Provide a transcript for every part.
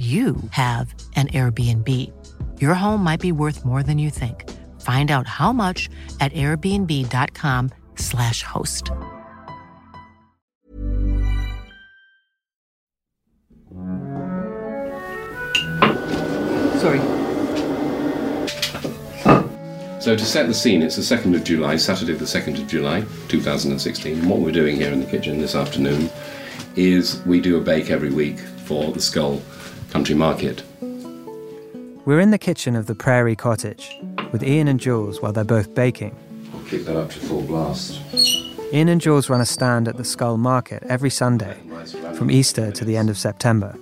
you have an Airbnb. Your home might be worth more than you think. Find out how much at airbnb.com/slash host. Sorry. So to set the scene, it's the 2nd of July, Saturday the 2nd of July, 2016. What we're doing here in the kitchen this afternoon is we do a bake every week for the Schull Country Market. We're in the kitchen of the Prairie Cottage with Ian and Jules while they're both baking. I'll kick that up to full blast. Ian and Jules run a stand at the Schull Market every Sunday from Easter to the end of September.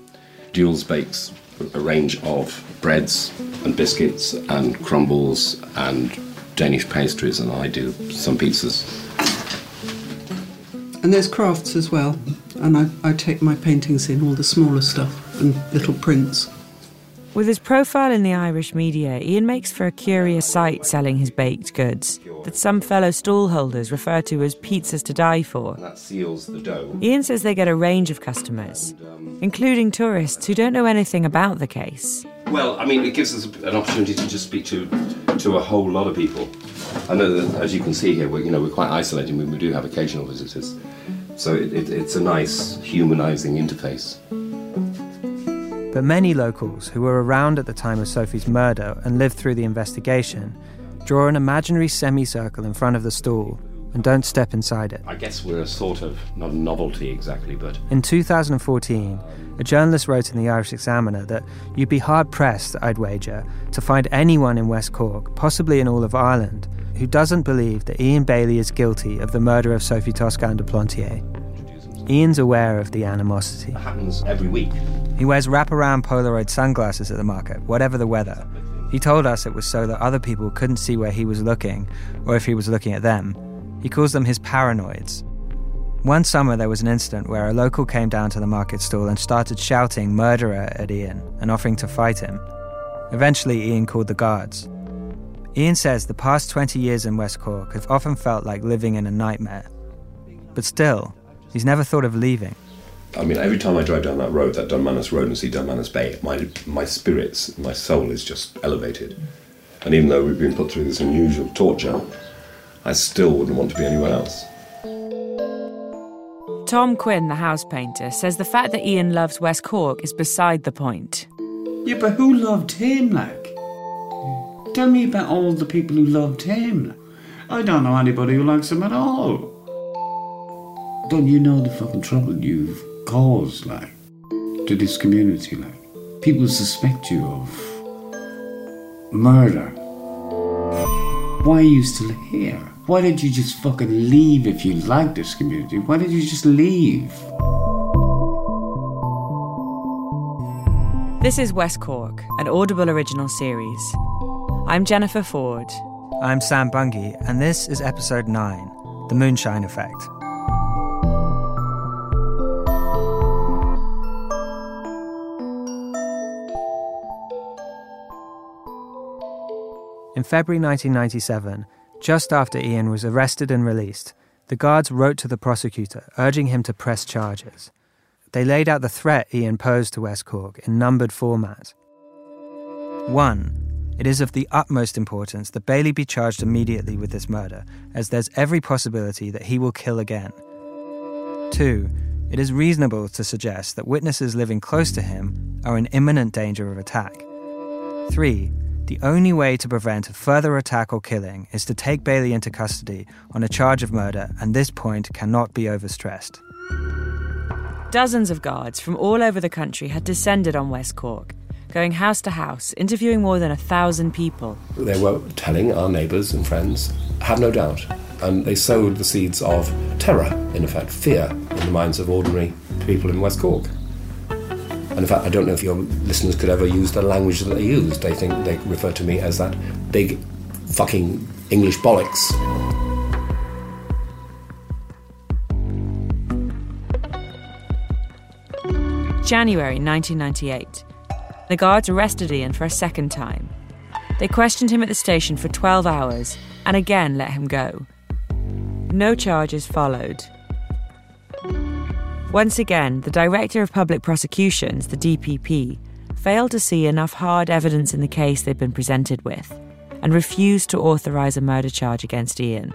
Jules bakes a range of breads and biscuits and crumbles and Danish pastries, and I do some pizzas. And there's crafts as well. And I, I take my paintings in, all the smaller stuff and little prints. With his profile in the Irish media, Ian makes for a curious sight selling his baked goods that some fellow stallholders refer to as pizzas to die for. And that seals the dough. Ian says they get a range of customers, um, including tourists who don't know anything about the case. Well, I mean, it gives us an opportunity to just speak to to a whole lot of people. I know that, as you can see here, we're you know we're quite isolated. We, we do have occasional visitors, so it, it, it's a nice humanising interface. But many locals who were around at the time of Sophie's murder and lived through the investigation draw an imaginary semicircle in front of the stall and don't step inside it. I guess we're a sort of not a novelty exactly, but In 2014, a journalist wrote in the Irish Examiner that you'd be hard pressed, I'd wager, to find anyone in West Cork, possibly in all of Ireland, who doesn't believe that Ian Bailey is guilty of the murder of Sophie Toscan de Plantier. Ian's aware of the animosity. it happens every week. He wears wraparound Polaroid sunglasses at the market, whatever the weather. He told us it was so that other people couldn't see where he was looking, or if he was looking at them. He calls them his paranoids. One summer, there was an incident where a local came down to the market stall and started shouting murderer at Ian and offering to fight him. Eventually, Ian called the guards. Ian says the past 20 years in West Cork have often felt like living in a nightmare. But still, he's never thought of leaving. I mean, every time I drive down that road, that Dunmanus Road, and see Dunmanus Bay, my my spirits, my soul is just elevated. And even though we've been put through this unusual torture, I still wouldn't want to be anywhere else. Tom Quinn, the house painter, says the fact that Ian loves West Cork is beside the point. Yeah, but who loved him, like? Tell me about all the people who loved him. I don't know anybody who likes him at all. Don't you know the fucking trouble you've caused, like, to this community, like? People suspect you of murder. Why are you still here? Why did you just fucking leave if you like this community? Why did you just leave? This is West Cork, an Audible original series. I'm Jennifer Forde. I'm Sam Bungey, and this is episode 9 The Moonshine Effect. In February 1997, just after Ian was arrested and released, the guards wrote to the prosecutor urging him to press charges. They laid out the threat Ian posed to West Cork in numbered format. 1. It is of the utmost importance that Bailey be charged immediately with this murder, as there's every possibility that he will kill again. 2. It is reasonable to suggest that witnesses living close to him are in imminent danger of attack. 3. The only way to prevent a further attack or killing is to take Bailey into custody on a charge of murder, and this point cannot be overstressed. Dozens of guards from all over the country had descended on West Cork, going house to house, interviewing more than a thousand people. They were telling our neighbours and friends, have no doubt. And they sowed the seeds of terror, in effect, fear, in the minds of ordinary people in West Cork. And in fact, I don't know if your listeners could ever use the language that they use. They think they refer to me as that big fucking English bollocks. January 1998. The guards arrested Ian for a second time. They questioned him at the station for 12 hours and again let him go. No charges followed. Once again, the Director of Public Prosecutions, the DPP, failed to see enough hard evidence in the case they'd been presented with and refused to authorise a murder charge against Ian.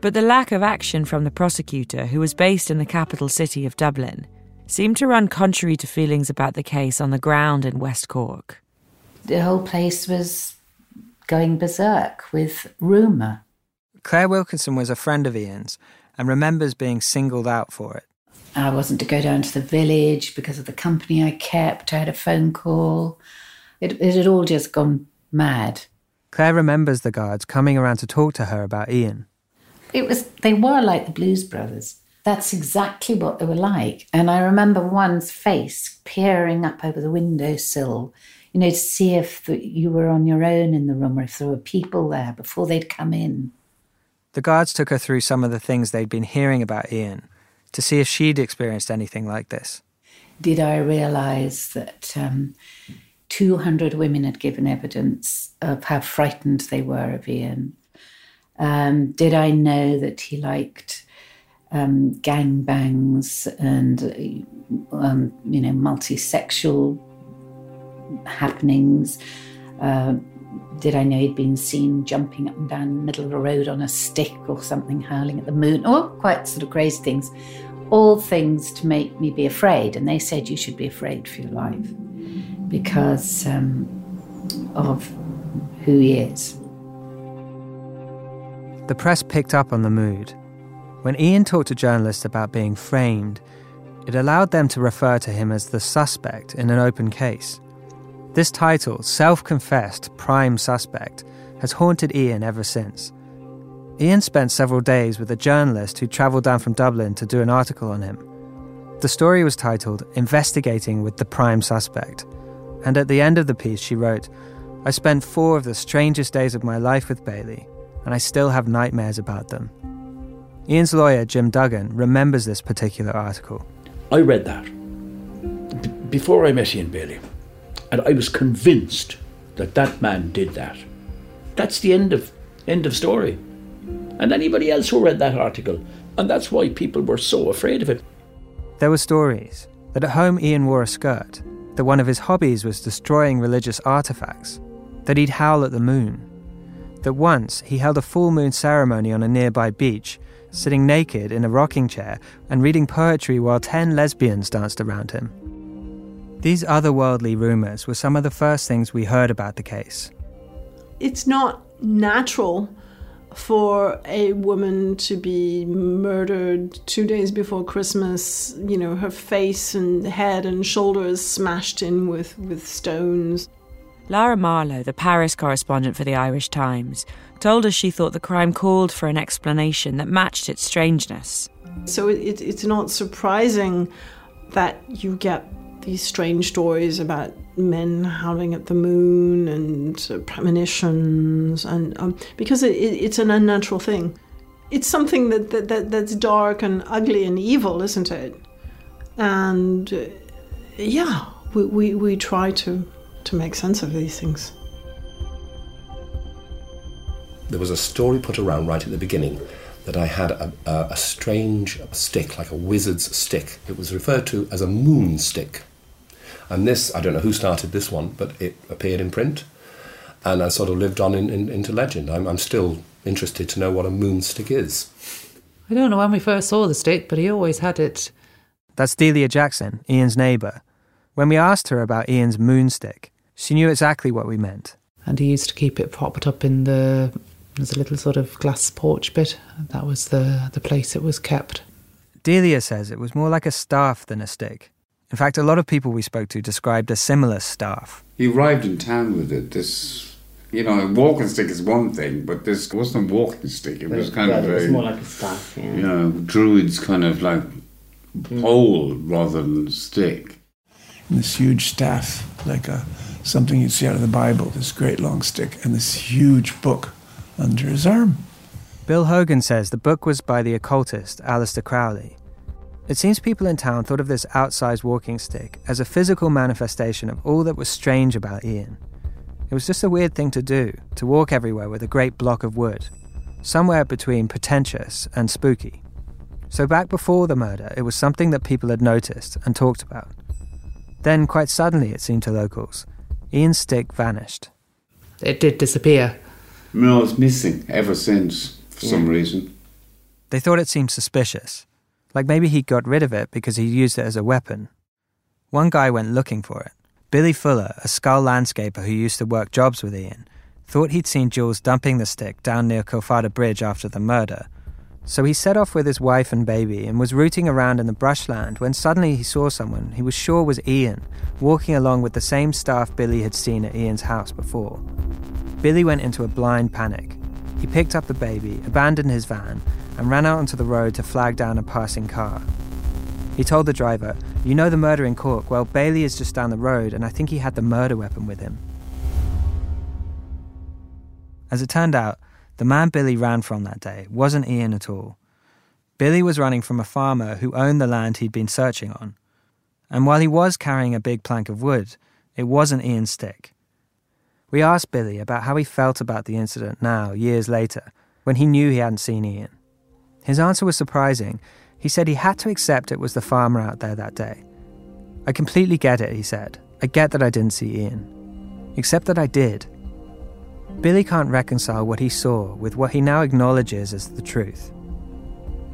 But the lack of action from the prosecutor, who was based in the capital city of Dublin, seemed to run contrary to feelings about the case on the ground in West Cork. The whole place was going berserk with rumour. Claire Wilkinson was a friend of Ian's and remembers being singled out for it. I wasn't to go down to the village because of the company I kept. I had a phone call. It, it had all just gone mad. Claire remembers the guards coming around to talk to her about Ian. It was they were like the Blues Brothers. That's exactly what they were like. And I remember one's face peering up over the windowsill, you know, to see if the, you were on your own in the room or if there were people there before they'd come in. The guards took her through some of the things they'd been hearing about Ian to see if she'd experienced anything like this. Did I realise that um, 200 women had given evidence of how frightened they were of Ian? Um, did I know that he liked um, gangbangs and um, you know multi-sexual happenings? Uh, did I know he'd been seen jumping up and down the middle of the road on a stick or something, howling at the moon, or quite sort of crazy things? All things to make me be afraid. And they said you should be afraid for your life because um, of who he is. The press picked up on the mood. When Ian talked to journalists about being framed, it allowed them to refer to him as the suspect in an open case. This title, self confessed prime suspect, has haunted Ian ever since. Ian spent several days with a journalist who travelled down from Dublin to do an article on him. The story was titled Investigating with the Prime Suspect, and at the end of the piece she wrote, I spent four of the strangest days of my life with Bailey, and I still have nightmares about them. Ian's lawyer, Jim Duggan, remembers this particular article. I read that b- before I met Ian Bailey, and I was convinced that that man did that. That's the end of end of story. And anybody else who read that article, and that's why people were so afraid of it. There were stories that at home Ian wore a skirt, that one of his hobbies was destroying religious artifacts, that he'd howl at the moon, that once he held a full moon ceremony on a nearby beach, sitting naked in a rocking chair and reading poetry while ten lesbians danced around him. These otherworldly rumours were some of the first things we heard about the case. It's not natural for a woman to be murdered two days before Christmas, you know, her face and head and shoulders smashed in with, with stones. Lara Marlowe, the Paris correspondent for the Irish Times, told us she thought the crime called for an explanation that matched its strangeness. So it, it's not surprising that you get these strange stories about men howling at the moon and premonitions, and um, because it, it, it's an unnatural thing. It's something that, that, that, that's dark and ugly and evil, isn't it? And uh, yeah, we, we, we try to, to make sense of these things. There was a story put around right at the beginning that I had a, a, a strange stick, like a wizard's stick. It was referred to as a moon stick. And this, I don't know who started this one, but it appeared in print and I sort of lived on in, in, into legend. I'm, I'm still interested to know what a moon stick is. I don't know when we first saw the stick, but he always had it. That's Delia Jackson, Ian's neighbour. When we asked her about Ian's moonstick, she knew exactly what we meant. And he used to keep it propped up in the there's a little sort of glass porch bit. That was the the place it was kept. Delia says it was more like a staff than a stick. In fact, a lot of people we spoke to described a similar staff. He arrived in town with it. This, you know, a walking stick is one thing, but this wasn't a walking stick. It was kind yeah, of it was a, more like a staff. Yeah. you know, druid's kind of like mm. pole rather than stick. and this huge staff, like a something you'd see out of the Bible, this great long stick, and this huge book under his arm. Bill Hogan says the book was by the occultist Aleister Crowley. It seems people in town thought of this outsized walking stick as a physical manifestation of all that was strange about Ian. It was just a weird thing to do, to walk everywhere with a great block of wood, somewhere between pretentious and spooky. So, back before the murder, it was something that people had noticed and talked about. Then, quite suddenly, it seemed to locals, Ian's stick vanished. It did disappear. No, it's missing ever since, for some reason. They thought it seemed suspicious, like maybe he got rid of it because he used it as a weapon. One guy went looking for it. Billy Fuller, a Schull landscaper who used to work jobs with Ian, thought he'd seen Jules dumping the stick down near Kealfadda Bridge after the murder. So he set off with his wife and baby and was rooting around in the brushland when suddenly he saw someone he was sure was Ian walking along with the same staff Billy had seen at Ian's house before. Billy went into a blind panic. He picked up the baby, abandoned his van, and ran out onto the road to flag down a passing car. He told the driver, You know the murder in Cork? Well, Bailey is just down the road, and I think he had the murder weapon with him. As it turned out, the man Billy ran from that day wasn't Ian at all. Billy was running from a farmer who owned the land he'd been searching on. And while he was carrying a big plank of wood, it wasn't Ian's stick. We asked Billy about how he felt about the incident now, years later, when he knew he hadn't seen Ian. His answer was surprising. He said he had to accept it was the farmer out there that day. I completely get it, he said. I get that I didn't see Ian. Except that I did. Billy can't reconcile what he saw with what he now acknowledges as the truth.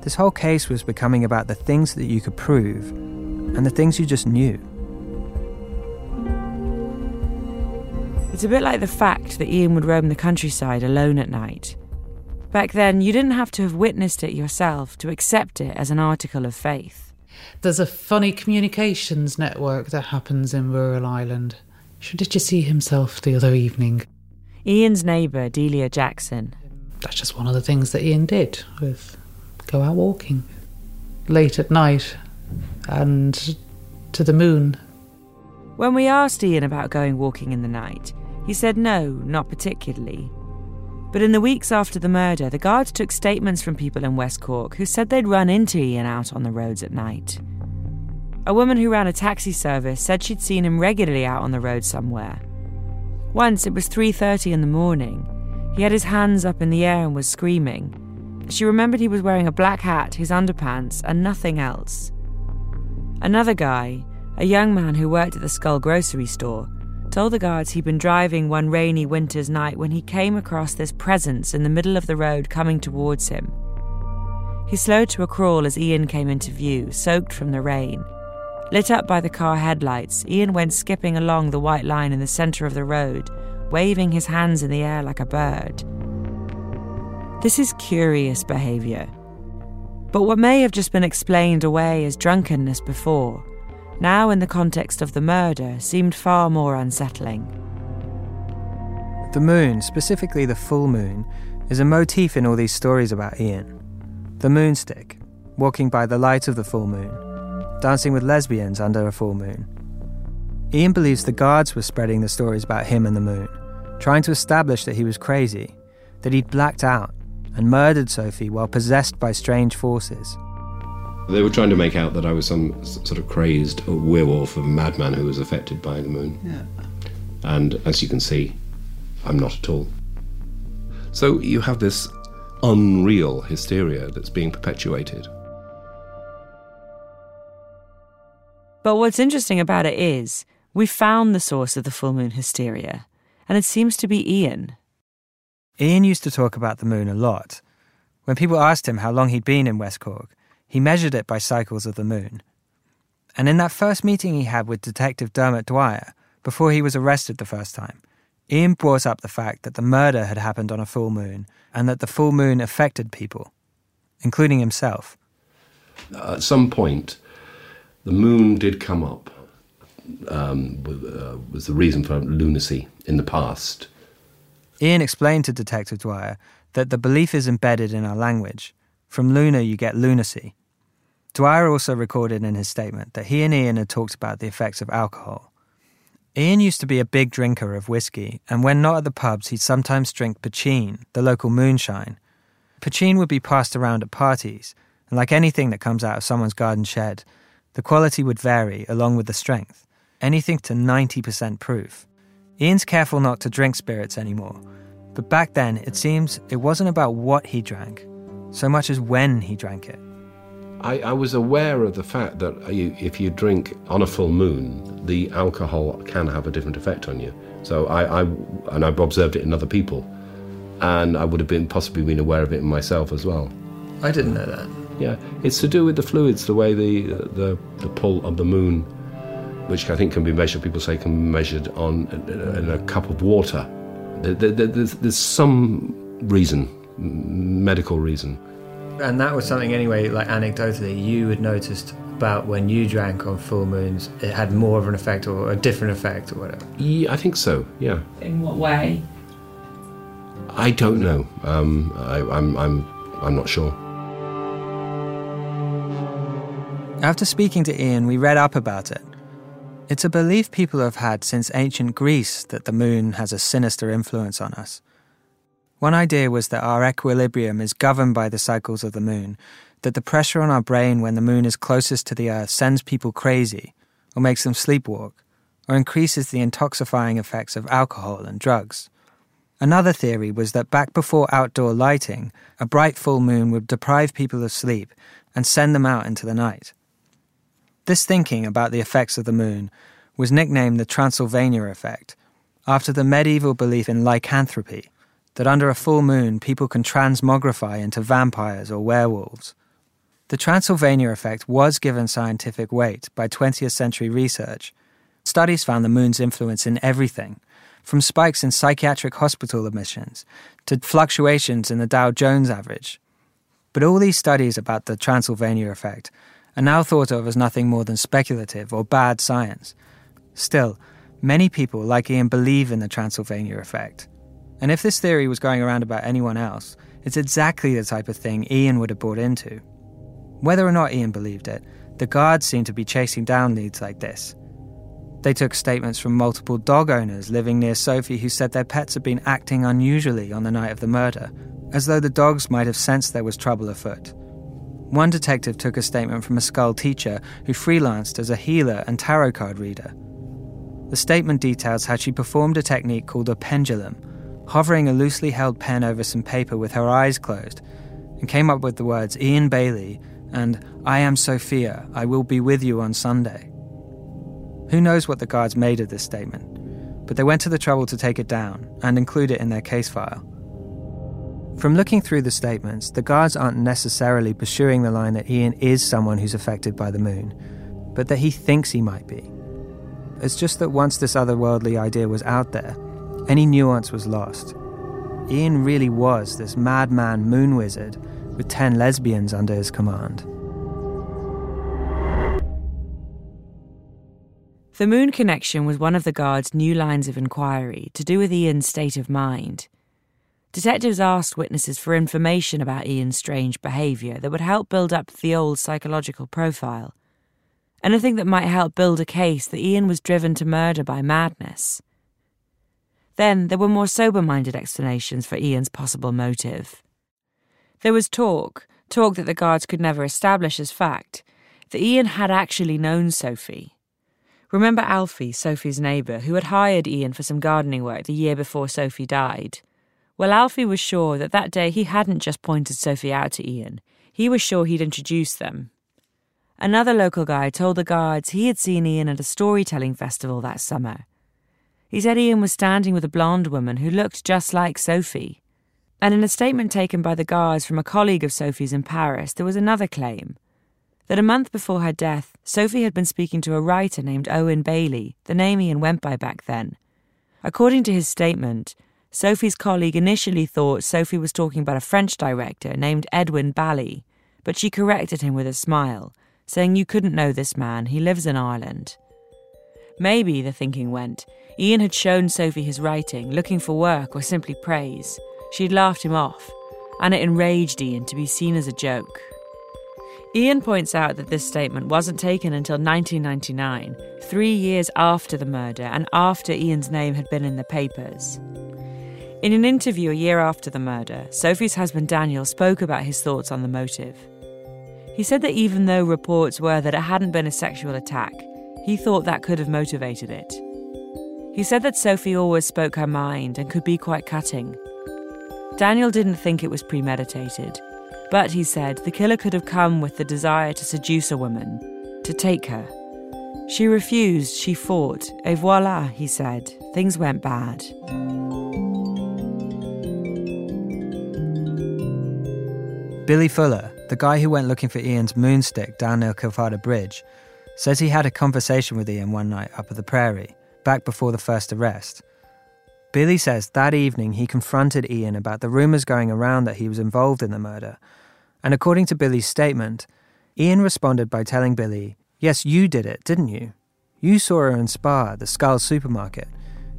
This whole case was becoming about the things that you could prove and the things you just knew. It's a bit like the fact that Ian would roam the countryside alone at night. Back then, you didn't have to have witnessed it yourself to accept it as an article of faith. There's a funny communications network that happens in rural Ireland. Did you see himself the other evening? Ian's neighbour, Delia Jackson. That's just one of the things that Ian did with go out walking late at night and to the moon. When we asked Ian about going walking in the night, he said no, not particularly. But in the weeks after the murder, the guards took statements from people in West Cork who said they'd run into Ian out on the roads at night. A woman who ran a taxi service said she'd seen him regularly out on the road somewhere. Once it was 3:30 in the morning. He had his hands up in the air and was screaming. She remembered he was wearing a black hat, his underpants, and nothing else. Another guy, a young man who worked at the Schull grocery store, told the guards he'd been driving one rainy winter's night when he came across this presence in the middle of the road coming towards him. He slowed to a crawl as Ian came into view, soaked from the rain. Lit up by the car headlights, Ian went skipping along the white line in the centre of the road, waving his hands in the air like a bird. This is curious behaviour. But what may have just been explained away as drunkenness before, now in the context of the murder, seemed far more unsettling. The moon, specifically the full moon, is a motif in all these stories about Ian. The moonstick, walking by the light of the full moon, dancing with lesbians under a full moon. Ian believes the guards were spreading the stories about him and the moon, trying to establish that he was crazy, that he'd blacked out and murdered Sophie while possessed by strange forces. They were trying to make out that I was some sort of crazed werewolf, or madman who was affected by the moon. Yeah. And as you can see, I'm not at all. So you have this unreal hysteria that's being perpetuated. But what's interesting about it is, we found the source of the full moon hysteria, and it seems to be Ian. Ian used to talk about the moon a lot. When people asked him how long he'd been in West Cork, he measured it by cycles of the moon. And in that first meeting he had with Detective Dermot Dwyer, before he was arrested the first time, Ian brought up the fact that the murder had happened on a full moon and that the full moon affected people, including himself. At some point, the moon did come up, um, with, uh, was the reason for lunacy in the past. Ian explained to Detective Dwyer that the belief is embedded in our language. From lunar, you get lunacy. Dwyer also recorded in his statement that he and Ian had talked about the effects of alcohol. Ian used to be a big drinker of whiskey, and when not at the pubs, he'd sometimes drink poitín, the local moonshine. Poitín would be passed around at parties, and like anything that comes out of someone's garden shed, the quality would vary along with the strength, anything to 90% proof. Ian's careful not to drink spirits anymore, but back then it seems it wasn't about what he drank, so much as when he drank it. I, I was aware of the fact that you, if you drink on a full moon, the alcohol can have a different effect on you. So I, I and I've observed it in other people, and I would have been possibly been aware of it in myself as well. I didn't know that. Yeah, it's to do with the fluids, the way the the, the pull of the moon, which I think can be measured. People say can be measured on in a cup of water. There's, there's some reason, medical reason. And that was something, anyway, like anecdotally, you had noticed about when you drank on full moons, it had more of an effect or a different effect or whatever. Yeah, I think so. Yeah. In what way? I don't know. Um, I, I'm, I'm, I'm not sure. After speaking to Ian, we read up about it. It's a belief people have had since ancient Greece that the moon has a sinister influence on us. One idea was that our equilibrium is governed by the cycles of the moon, that the pressure on our brain when the moon is closest to the Earth sends people crazy, or makes them sleepwalk, or increases the intoxifying effects of alcohol and drugs. Another theory was that back before outdoor lighting, a bright full moon would deprive people of sleep and send them out into the night. This thinking about the effects of the moon was nicknamed the Transylvania effect, after the medieval belief in lycanthropy that under a full moon people can transmogrify into vampires or werewolves. The Transylvania effect was given scientific weight by 20th century research. Studies found the moon's influence in everything, from spikes in psychiatric hospital admissions to fluctuations in the Dow Jones average. But all these studies about the Transylvania effect are now thought of as nothing more than speculative or bad science. Still, many people like Ian believe in the Transylvania effect. And if this theory was going around about anyone else, it's exactly the type of thing Ian would have bought into. Whether or not Ian believed it, the guards seemed to be chasing down leads like this. They took statements from multiple dog owners living near Sophie who said their pets had been acting unusually on the night of the murder, as though the dogs might have sensed there was trouble afoot. One detective took a statement from a Schull teacher who freelanced as a healer and tarot card reader. The statement details how she performed a technique called a pendulum, hovering a loosely held pen over some paper with her eyes closed, and came up with the words Ian Bailey and I am Sophia, I will be with you on Sunday. Who knows what the guards made of this statement, but they went to the trouble to take it down and include it in their case file. From looking through the statements, the guards aren't necessarily pursuing the line that Ian is someone who's affected by the moon, but that he thinks he might be. It's just that once this otherworldly idea was out there, any nuance was lost. Ian really was this madman moon wizard with ten lesbians under his command. The moon connection was one of the guards' new lines of inquiry to do with Ian's state of mind. Detectives asked witnesses for information about Ian's strange behaviour that would help build up the old psychological profile. Anything that might help build a case that Ian was driven to murder by madness. Then there were more sober minded explanations for Ian's possible motive. There was talk, talk that the guards could never establish as fact, that Ian had actually known Sophie. Remember Alfie, Sophie's neighbour, who had hired Ian for some gardening work the year before Sophie died? Well, Alfie was sure that that day he hadn't just pointed Sophie out to Ian, he was sure he'd introduced them. Another local guy told the guards he had seen Ian at a storytelling festival that summer. He said Ian was standing with a blonde woman who looked just like Sophie. And in a statement taken by the guards from a colleague of Sophie's in Paris, there was another claim that a month before her death, Sophie had been speaking to a writer named Owen Bailey, the name Ian went by back then. According to his statement, Sophie's colleague initially thought Sophie was talking about a French director named Edwin Bally, but she corrected him with a smile, saying you couldn't know this man, he lives in Ireland. Maybe, the thinking went, Ian had shown Sophie his writing, looking for work or simply praise. She'd laughed him off, and it enraged Ian to be seen as a joke. Ian points out that this statement wasn't taken until 1999, three years after the murder and after Ian's name had been in the papers. In an interview a year after the murder, Sophie's husband Daniel spoke about his thoughts on the motive. He said that even though reports were that it hadn't been a sexual attack, he thought that could have motivated it. He said that Sophie always spoke her mind and could be quite cutting. Daniel didn't think it was premeditated, but he said the killer could have come with the desire to seduce a woman, to take her. She refused, she fought, et voila, he said. Things went bad. Billy Fuller, the guy who went looking for Ian's moonstick down near Kealfadda Bridge, says he had a conversation with Ian one night up at the prairie, back before the first arrest. Billy says that evening he confronted Ian about the rumours going around that he was involved in the murder. And according to Billy's statement, Ian responded by telling Billy, Yes, you did it, didn't you? You saw her in Spa, the Schull supermarket,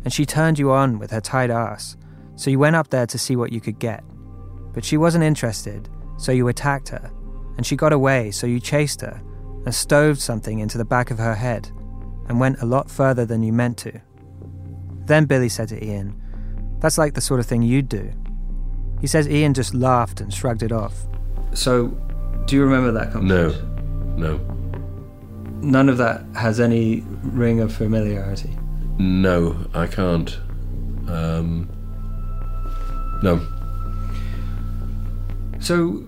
and she turned you on with her tight ass. So you went up there to see what you could get. But she wasn't interested, so you attacked her, and she got away, so you chased her, and stoved something into the back of her head, and went a lot further than you meant to. Then Billy said to Ian, That's like the sort of thing you'd do. He says Ian just laughed and shrugged it off. So, do you remember that conversation? No. No. None of that has any ring of familiarity. No, I can't. Um, no. So,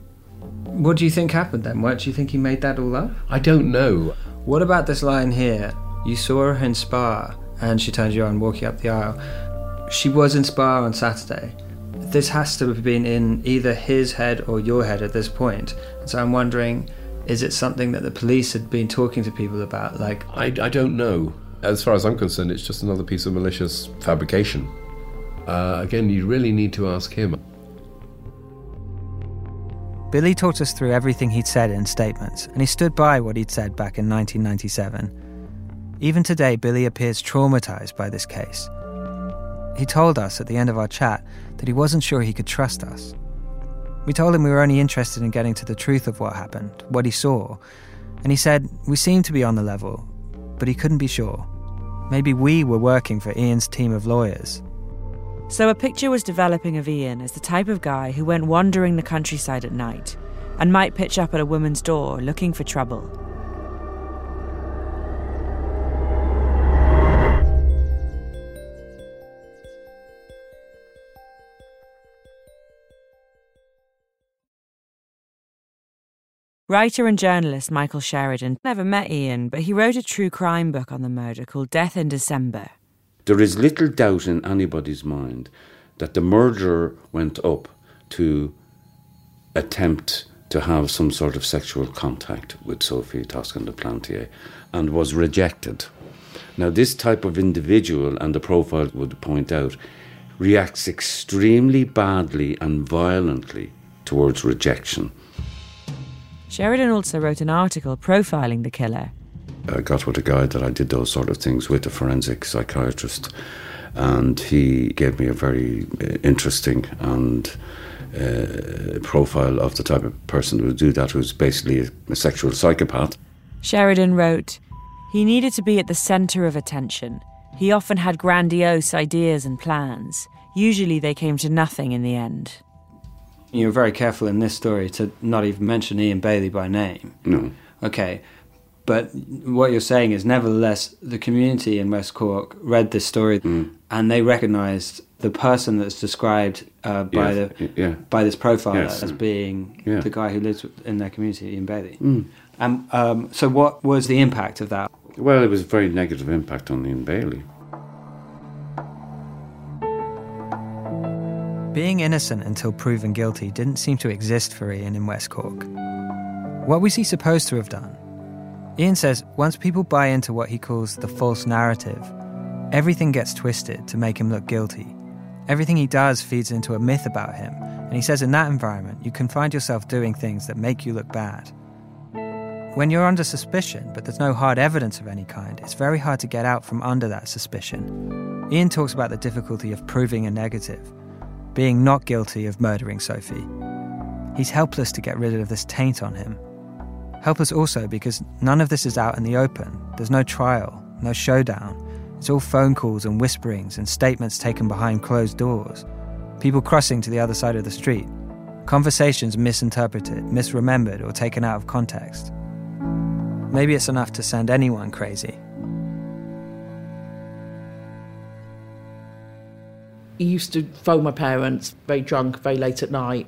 what do you think happened then? Why do you think he made that all up? I don't know. What about this line here? You saw her in Spa and she turned you on walking up the aisle. She was in Spa on Saturday. This has to have been in either his head or your head at this point. So I'm wondering is it something that the police had been talking to people about? Like, I, I don't know. As far as I'm concerned, it's just another piece of malicious fabrication. Uh, again, you really need to ask him. Billy talked us through everything he'd said in statements, and he stood by what he'd said back in 1997. Even today, Billy appears traumatized by this case. He told us at the end of our chat that he wasn't sure he could trust us. We told him we were only interested in getting to the truth of what happened, what he saw, and he said we seemed to be on the level, but he couldn't be sure. Maybe we were working for Ian's team of lawyers. So a picture was developing of Ian as the type of guy who went wandering the countryside at night and might pitch up at a woman's door looking for trouble. Writer and journalist Michael Sheridan never met Ian, but he wrote a true crime book on the murder called Death in December. There is little doubt in anybody's mind that the murderer went up to attempt to have some sort of sexual contact with Sophie Toscan de Plantier and was rejected. Now, this type of individual, and the profile would point out, reacts extremely badly and violently towards rejection. Sheridan also wrote an article profiling the killer. I got with a guy that I did those sort of things with, a forensic psychiatrist, and he gave me a very uh, interesting and uh, profile of the type of person who would do that, who's basically a, a sexual psychopath. Sheridan wrote, He needed to be at the centre of attention. He often had grandiose ideas and plans. Usually they came to nothing in the end. You were very careful in this story to not even mention Ian Bailey by name. No. Okay. But what you're saying is, nevertheless, the community in West Cork read this story Mm. and they recognised the person that's described uh, by Yes, the yeah. by this profiler Yes. as being Yeah. the guy who lives in their community, Ian Bailey. Mm. Um, um, so, what was the impact of that? Well, it was a very negative impact on Ian Bailey. Being innocent until proven guilty didn't seem to exist for Ian in West Cork. What was he supposed to have done? Ian says once people buy into what he calls the false narrative, everything gets twisted to make him look guilty. Everything he does feeds into a myth about him, and he says in that environment, you can find yourself doing things that make you look bad. When you're under suspicion, but there's no hard evidence of any kind, it's very hard to get out from under that suspicion. Ian talks about the difficulty of proving a negative, being not guilty of murdering Sophie. He's helpless to get rid of this taint on him. Helpless also because none of this is out in the open. There's no trial, no showdown. It's all phone calls and whisperings and statements taken behind closed doors. People crossing to the other side of the street. Conversations misinterpreted, misremembered, or taken out of context. Maybe it's enough to send anyone crazy. He used to phone my parents very drunk, very late at night.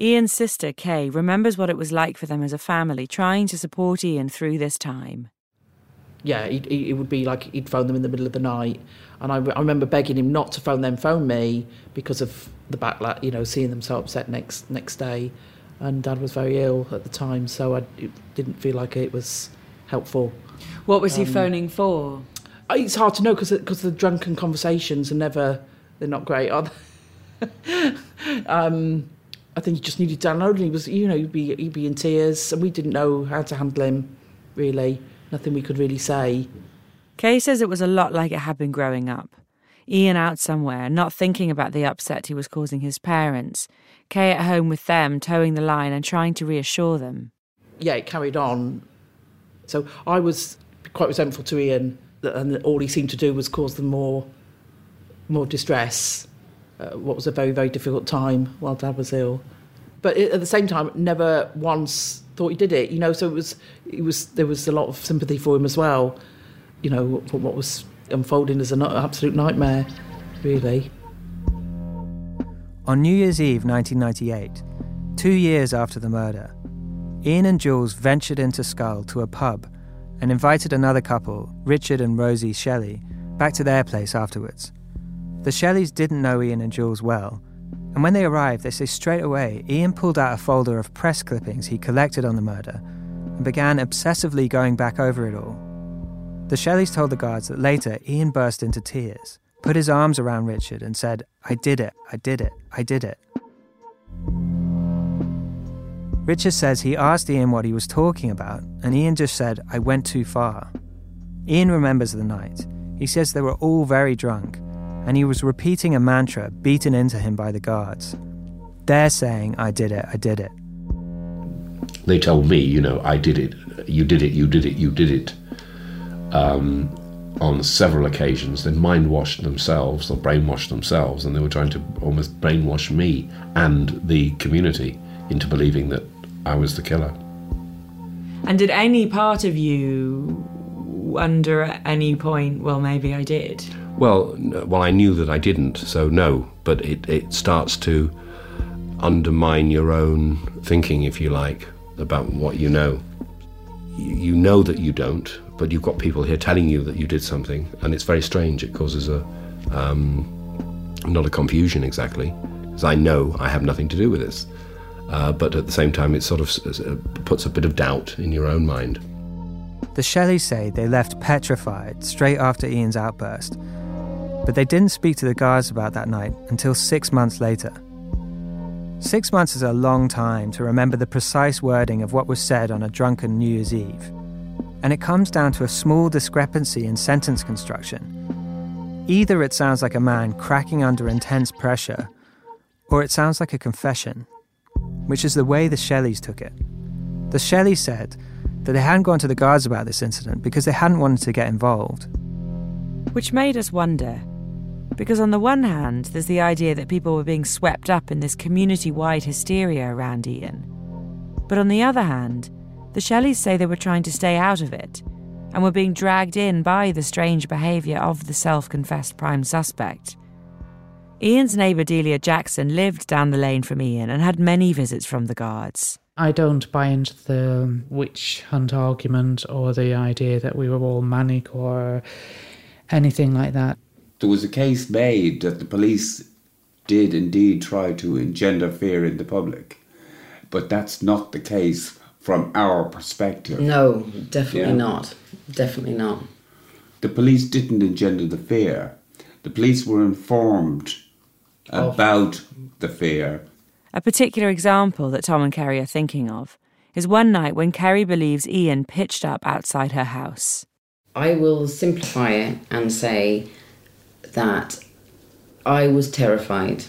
Ian's sister, Kay, remembers what it was like for them as a family, trying to support Ian through this time. Yeah, he, he, it would be like he'd phone them in the middle of the night. And I, I remember begging him not to phone them, phone me, because of the backlash, you know, seeing them so upset next next day. And Dad was very ill at the time, so I didn't feel like it was helpful. What was Um, he phoning for? It's hard to know because because the drunken conversations are never they're not great, are they? um, I think he just needed downloading. He was, you know, he'd be he'd be in tears, and we didn't know how to handle him. Really, nothing we could really say. Kay says it was a lot like it had been growing up. Ian out somewhere, not thinking about the upset he was causing his parents. Kay at home with them, towing the line and trying to reassure them. Yeah, it carried on. So I was quite resentful to Ian, and all he seemed to do was cause them more, more distress. Uh, what was a very very difficult time while Dad was ill, but it, at the same time, never once thought he did it. You know, so it was it was there was a lot of sympathy for him as well. You know, for what was unfolding as an absolute nightmare, really. On New Year's Eve 1998, two years after the murder, Ian and Jules ventured into Schull to a pub and invited another couple, Richard and Rosie Shelley, back to their place afterwards. The Shelleys didn't know Ian and Jules well, and when they arrived, they say straight away Ian pulled out a folder of press clippings he collected on the murder and began obsessively going back over it all. The Shelleys told the guards that later Ian burst into tears, put his arms around Richard, and said, I did it, I did it, I did it. Richard says he asked Ian what he was talking about, and Ian just said, I went too far. Ian remembers the night. He says they were all very drunk, and he was repeating a mantra beaten into him by the guards. They're saying, I did it, I did it. They told me, you know, I did it, you did it, you did it, you did it. Um, on several occasions, they mind washed themselves or brainwashed themselves, and they were trying to almost brainwash me and the community into believing that I was the killer. And did any part of you wonder at any point, well, maybe I did? Well, well, I knew that I didn't, so no. But it, it starts to undermine your own thinking, if you like, about what you know. You, know that you don't, but you've got people here telling you that you did something, and it's very strange. It causes a um, not a confusion exactly, because I know I have nothing to do with this. Uh, but at the same time, it sort of uh, puts a bit of doubt in your own mind. The Shelleys say they left petrified straight after Ian's outburst, but they didn't speak to the guards about that night until six months later. Six months is a long time to remember the precise wording of what was said on a drunken New Year's Eve, and it comes down to a small discrepancy in sentence construction. Either it sounds like a man cracking under intense pressure, or it sounds like a confession, which is the way the Shelleys took it. The Shelleys said that they hadn't gone to the guards about this incident because they hadn't wanted to get involved. Which made us wonder. Because on the one hand, there's the idea that people were being swept up in this community wide hysteria around Ian. But on the other hand, the Shelleys say they were trying to stay out of it and were being dragged in by the strange behaviour of the self confessed prime suspect. Ian's neighbour Delia Jackson lived down the lane from Ian and had many visits from the guards. I don't buy into the witch hunt argument or the idea that we were all manic or anything like that. There was a case made that the police did indeed try to engender fear in the public, but that's not the case from our perspective. No, definitely Yeah. not. Definitely not. The police didn't engender the fear. The police were informed Of- about the fear. A particular example that Tom and Kerry are thinking of is one night when Kerry believes Ian pitched up outside her house. I will simplify it and say that I was terrified.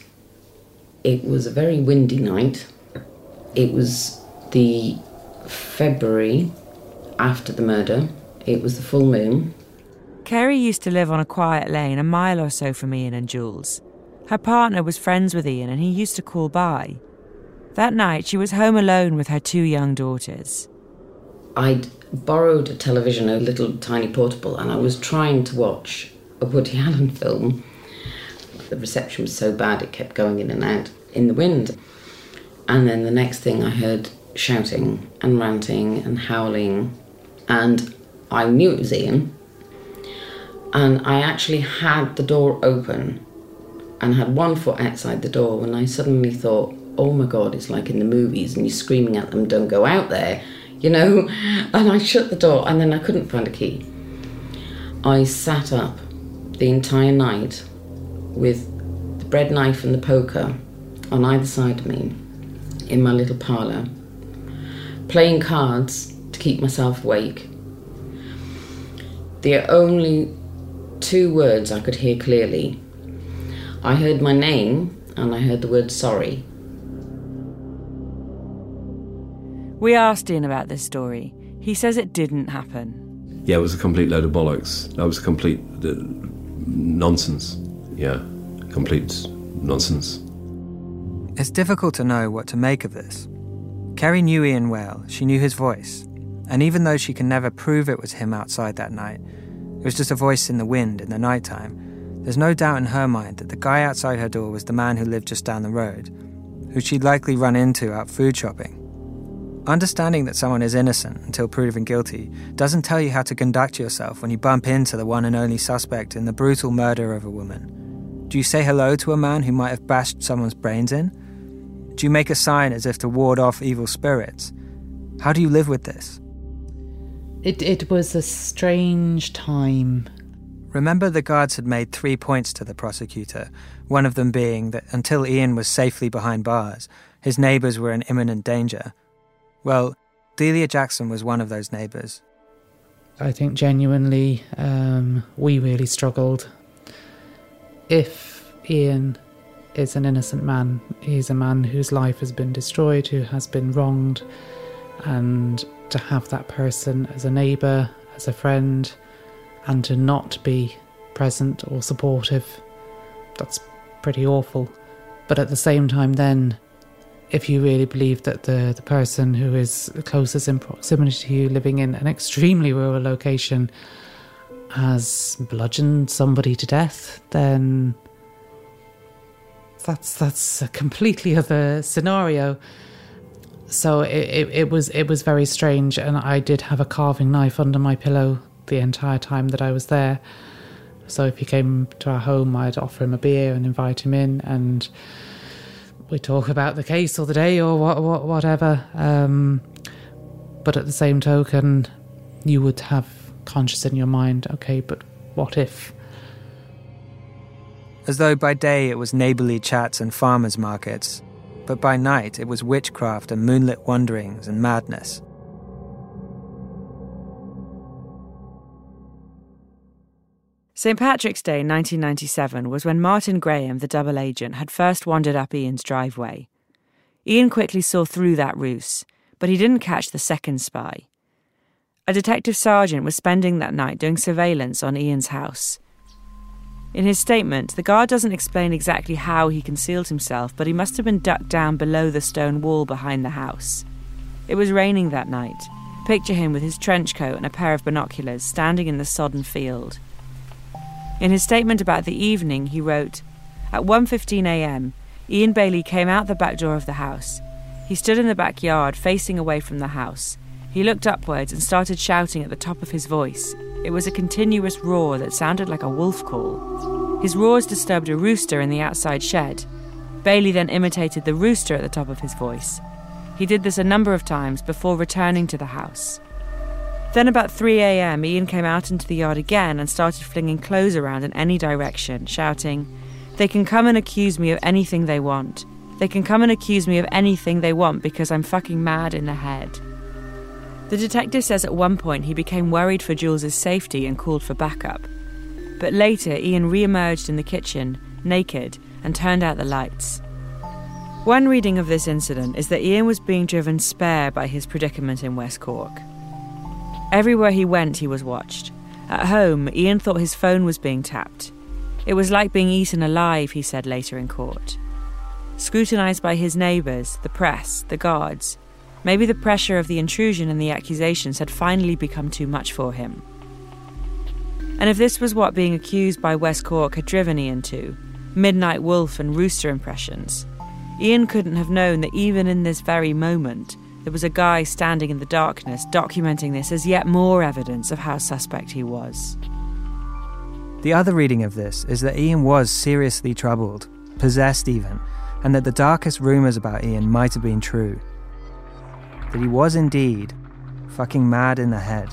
It was a very windy night. It was the February after the murder. It was the full moon. Kerry used to live on a quiet lane a mile or so from Ian and Jules. Her partner was friends with Ian and he used to call by. That night, she was home alone with her two young daughters. I'd borrowed a television, a little tiny portable, and I was trying to watch a Woody Allen film. The reception was so bad it kept going in and out in the wind. And then the next thing I heard shouting and ranting and howling, and I knew it was Ian. And I actually had the door open and had one foot outside the door when I suddenly thought, oh my god, it's like in the movies and you're screaming at them, don't go out there, you know? And I shut the door and then I couldn't find a key. I sat up the entire night with the bread knife and the poker on either side of me in my little parlour, playing cards to keep myself awake. The only two words I could hear clearly I heard my name and I heard the word sorry. We asked Ian about this story. He says it didn't happen. Yeah, it was a complete load of bollocks. That was a complete nonsense. Yeah, complete nonsense. It's difficult to know what to make of this. Kerry knew Ian well, she knew his voice, and even though she can never prove it was him outside that night, it was just a voice in the wind in the night time, there's no doubt in her mind that the guy outside her door was the man who lived just down the road, who she'd likely run into out food shopping. Understanding that someone is innocent until proven guilty doesn't tell you how to conduct yourself when you bump into the one and only suspect in the brutal murder of a woman. Do you say hello to a man who might have bashed someone's brains in? Do you make a sign as if to ward off evil spirits? How do you live with this? It, it was a strange time. Remember, the guards had made three points to the prosecutor, one of them being that until Ian was safely behind bars, his neighbours were in imminent danger. Well, Delia Jackson was one of those neighbours. I think genuinely um, we really struggled. If Ian is an innocent man, he's a man whose life has been destroyed, who has been wronged, and to have that person as a neighbour, as a friend, and to not be present or supportive, that's pretty awful. But at the same time, then, if you really believe that the, the person who is closest in proximity to you, living in an extremely rural location, has bludgeoned somebody to death, then that's that's a completely other scenario. So it, it, it was it was very strange, and I did have a carving knife under my pillow the entire time that I was there. So if he came to our home, I'd offer him a beer and invite him in, and we talk about the case or the day or what, what whatever. Um, but at the same token, you would have conscious in your mind, okay, but what if? As though by day it was neighbourly chats and farmers' markets, but by night it was witchcraft and moonlit wanderings and madness. St. Patrick's Day 1997 was when Martin Graham, the double agent, had first wandered up Ian's driveway. Ian quickly saw through that ruse, but he didn't catch the second spy. A detective sergeant was spending that night doing surveillance on Ian's house. In his statement, the guard doesn't explain exactly how he concealed himself, but he must have been ducked down below the stone wall behind the house. It was raining that night. Picture him with his trench coat and a pair of binoculars standing in the sodden field. In his statement about the evening, he wrote, At 1:15 a.m., Ian Bailey came out the back door of the house. He stood in the backyard, facing away from the house. He looked upwards and started shouting at the top of his voice. It was a continuous roar that sounded like a wolf call. His roars disturbed a rooster in the outside shed. Bailey then imitated the rooster at the top of his voice. He did this a number of times before returning to the house. Then, about 3 a.m., Ian came out into the yard again and started flinging clothes around in any direction, shouting, They can come and accuse me of anything they want. They can come and accuse me of anything they want because I'm fucking mad in the head. The detective says at one point he became worried for Jules's safety and called for backup. But later, Ian re emerged in the kitchen, naked, and turned out the lights. One reading of this incident is that Ian was being driven spare by his predicament in West Cork. Everywhere he went, he was watched. At home, Ian thought his phone was being tapped. It was like being eaten alive, he said later in court. Scrutinised by his neighbours, the press, the guards, maybe the pressure of the intrusion and the accusations had finally become too much for him. And if this was what being accused by West Cork had driven Ian to midnight wolf and rooster impressions Ian couldn't have known that even in this very moment, there was a guy standing in the darkness documenting this as yet more evidence of how suspect he was. The other reading of this is that Ian was seriously troubled, possessed even, and that the darkest rumours about Ian might have been true. That he was indeed fucking mad in the head.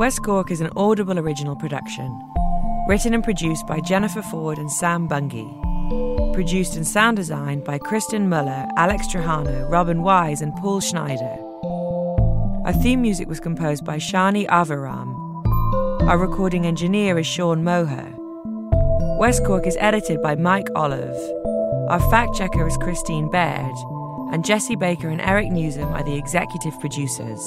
West Cork is an Audible original production. Written and produced by Jennifer Forde and Sam Bungey. Produced and sound designed by Kristen Muller, Alex Trajano, Robin Wise, and Paul Schneider. Our theme music was composed by Shani Aviram. Our recording engineer is Sean Moher. West Cork is edited by Mike Olive. Our fact checker is Christine Baird. And Jesse Baker and Eric Nuzum are the executive producers.